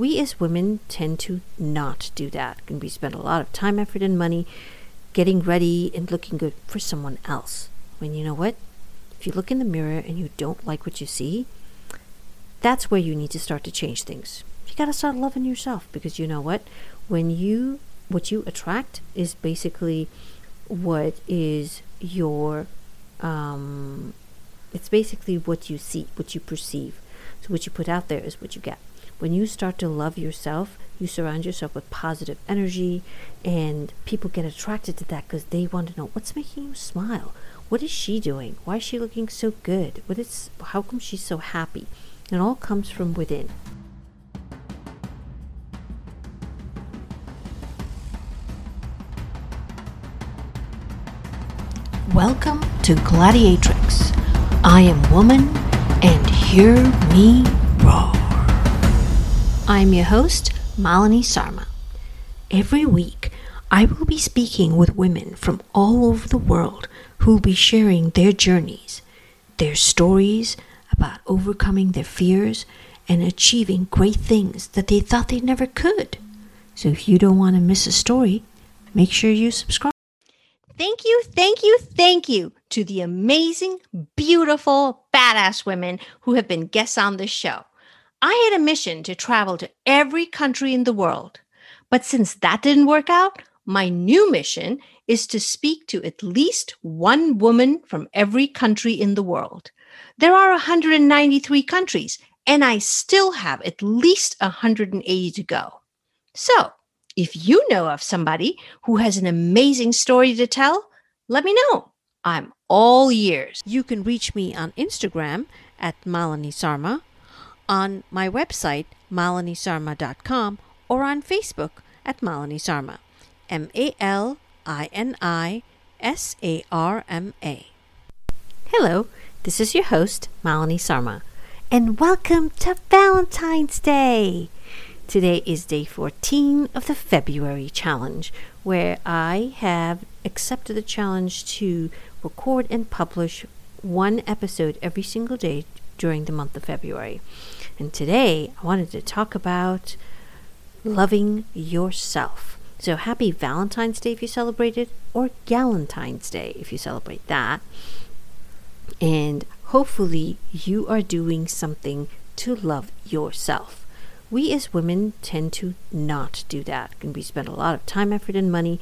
We as women tend to not do that, and we spend a lot of time, effort, and money getting ready and looking good for someone else. When you know what? If you look in the mirror and you don't like what you see, that's where you need to start to change things. You got to start loving yourself because you know what? When you what you attract is basically what is your um, it's basically what you see, what you perceive. So what you put out there is what you get. When you start to love yourself, you surround yourself with positive energy, and people get attracted to that because they want to know what's making you smile. What is she doing? Why is she looking so good? What is? How come she's so happy? It all comes from within. Welcome to Gladiatrix. I am woman, and hear me roar. I'm your host, Malini Sarma. Every week, I will be speaking with women from all over the world who will be sharing their journeys, their stories about overcoming their fears and achieving great things that they thought they never could. So if you don't want to miss a story, make sure you subscribe. Thank you, thank you, thank you to the amazing, beautiful, badass women who have been guests on this show. I had a mission to travel to every country in the world. But since that didn't work out, my new mission is to speak to at least one woman from every country in the world. There are 193 countries, and I still have at least 180 to go. So, if you know of somebody who has an amazing story to tell, let me know. I'm all ears. You can reach me on Instagram at Malini Sarma, on my website, malinisarma.com, or on Facebook at Malini Sarma. M A L I N I S A R M A. Hello, this is your host, Malini Sarma, and welcome to Valentine's Day. Today is day 14 of the February challenge, where I have accepted the challenge to record and publish one episode every single day during the month of February. And today I wanted to talk about loving yourself. So happy Valentine's Day if you celebrate it, or Galentine's Day if you celebrate that. And hopefully you are doing something to love yourself. We as women tend to not do that, and we spend a lot of time, effort, and money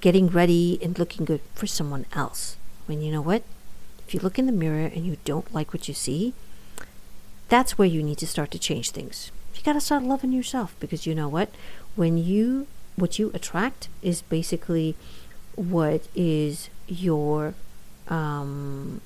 getting ready and looking good for someone else. When you know what? If you look in the mirror and you don't like what you see, that's where you need to start to change things. You got to start loving yourself because you know what? When you what you attract is basically what is your um,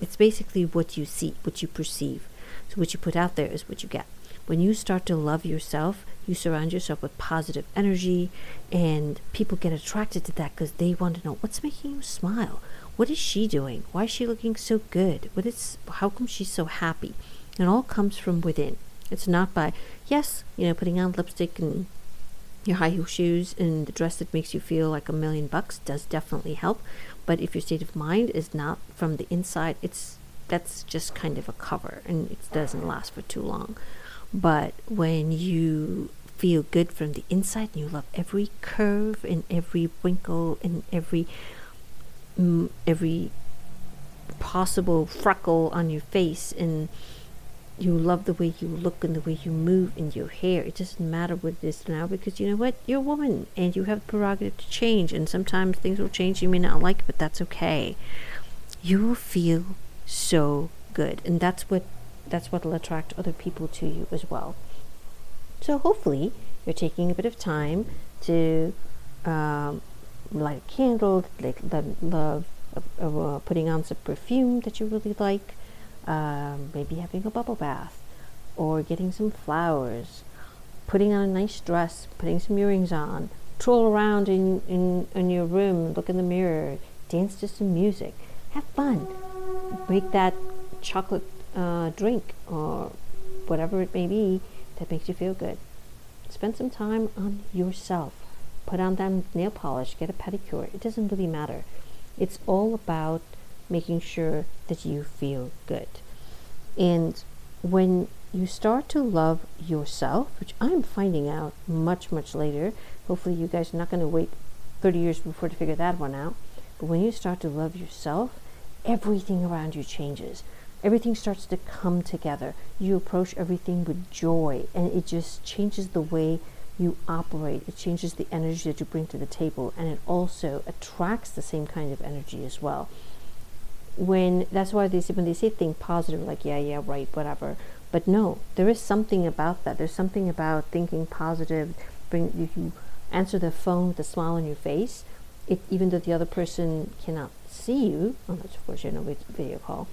it's basically what you see, what you perceive. So what you put out there is what you get. When you start to love yourself, you surround yourself with positive energy, and people get attracted to that because they want to know what's making you smile. What is she doing? Why is she looking so good? What is? How come she's so happy? It all comes from within. It's not by yes, you know, putting on lipstick and your high heel shoes and the dress that makes you feel like a million bucks does definitely help. But if your state of mind is not from the inside, it's that's just kind of a cover and it doesn't last for too long. But when you feel good from the inside and you love every curve and every wrinkle and every mm, every possible freckle on your face and you love the way you look and the way you move and your hair. It doesn't matter what it is now because you know what? You're a woman and you have the prerogative to change. And sometimes things will change. You may not like it, but that's okay. You will feel so good. And that's what that's what will attract other people to you as well. So hopefully you're taking a bit of time to um, light a candle, like the love uh, putting on some perfume that you really like um, maybe having a bubble bath or getting some flowers, putting on a nice dress, putting some earrings on, troll around in, in, in your room, look in the mirror, dance to some music, have fun. Make that chocolate uh, drink or whatever it may be that makes you feel good. Spend some time on yourself. Put on that nail polish, get a pedicure. It doesn't really matter. It's all about making sure that you feel good. And when you start to love yourself, which I'm finding out much, much later. Hopefully, you guys are not going to wait 30 years before to figure that one out. But when you start to love yourself, everything around you changes. Everything starts to come together. You approach everything with joy, and it just changes the way you operate. It changes the energy that you bring to the table, and it also attracts the same kind of energy as well. When that's why they say when they say think positive, like yeah, yeah, right, whatever. But no, there is something about that. There's something about thinking positive. Bring you answer the phone with a smile on your face, it, even though the other person cannot see you, unless of course you're in a video call.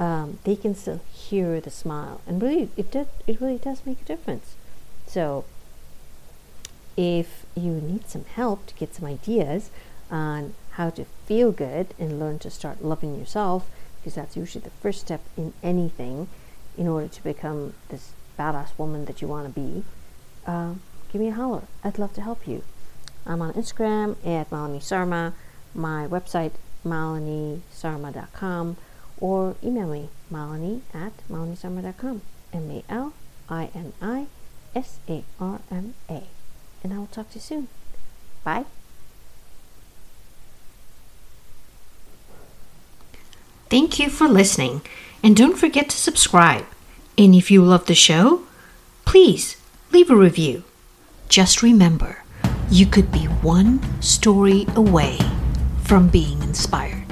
Um, they can still hear the smile, and really, it does. It really does make a difference. So if you need some help to get some ideas on how to feel good and learn to start loving yourself, because that's usually the first step in anything in order to become this badass woman that you want to be, uh, give me a holler. I'd love to help you. I'm on Instagram at Malini Sarma, my website, malinisarma.com, or email me, malini at malinisarma.com. M A L I N I S A R M A and I will talk to you soon. Bye. Thank you for listening, and don't forget to subscribe. And if you love the show, please leave a review. Just remember, you could be one story away from being inspired.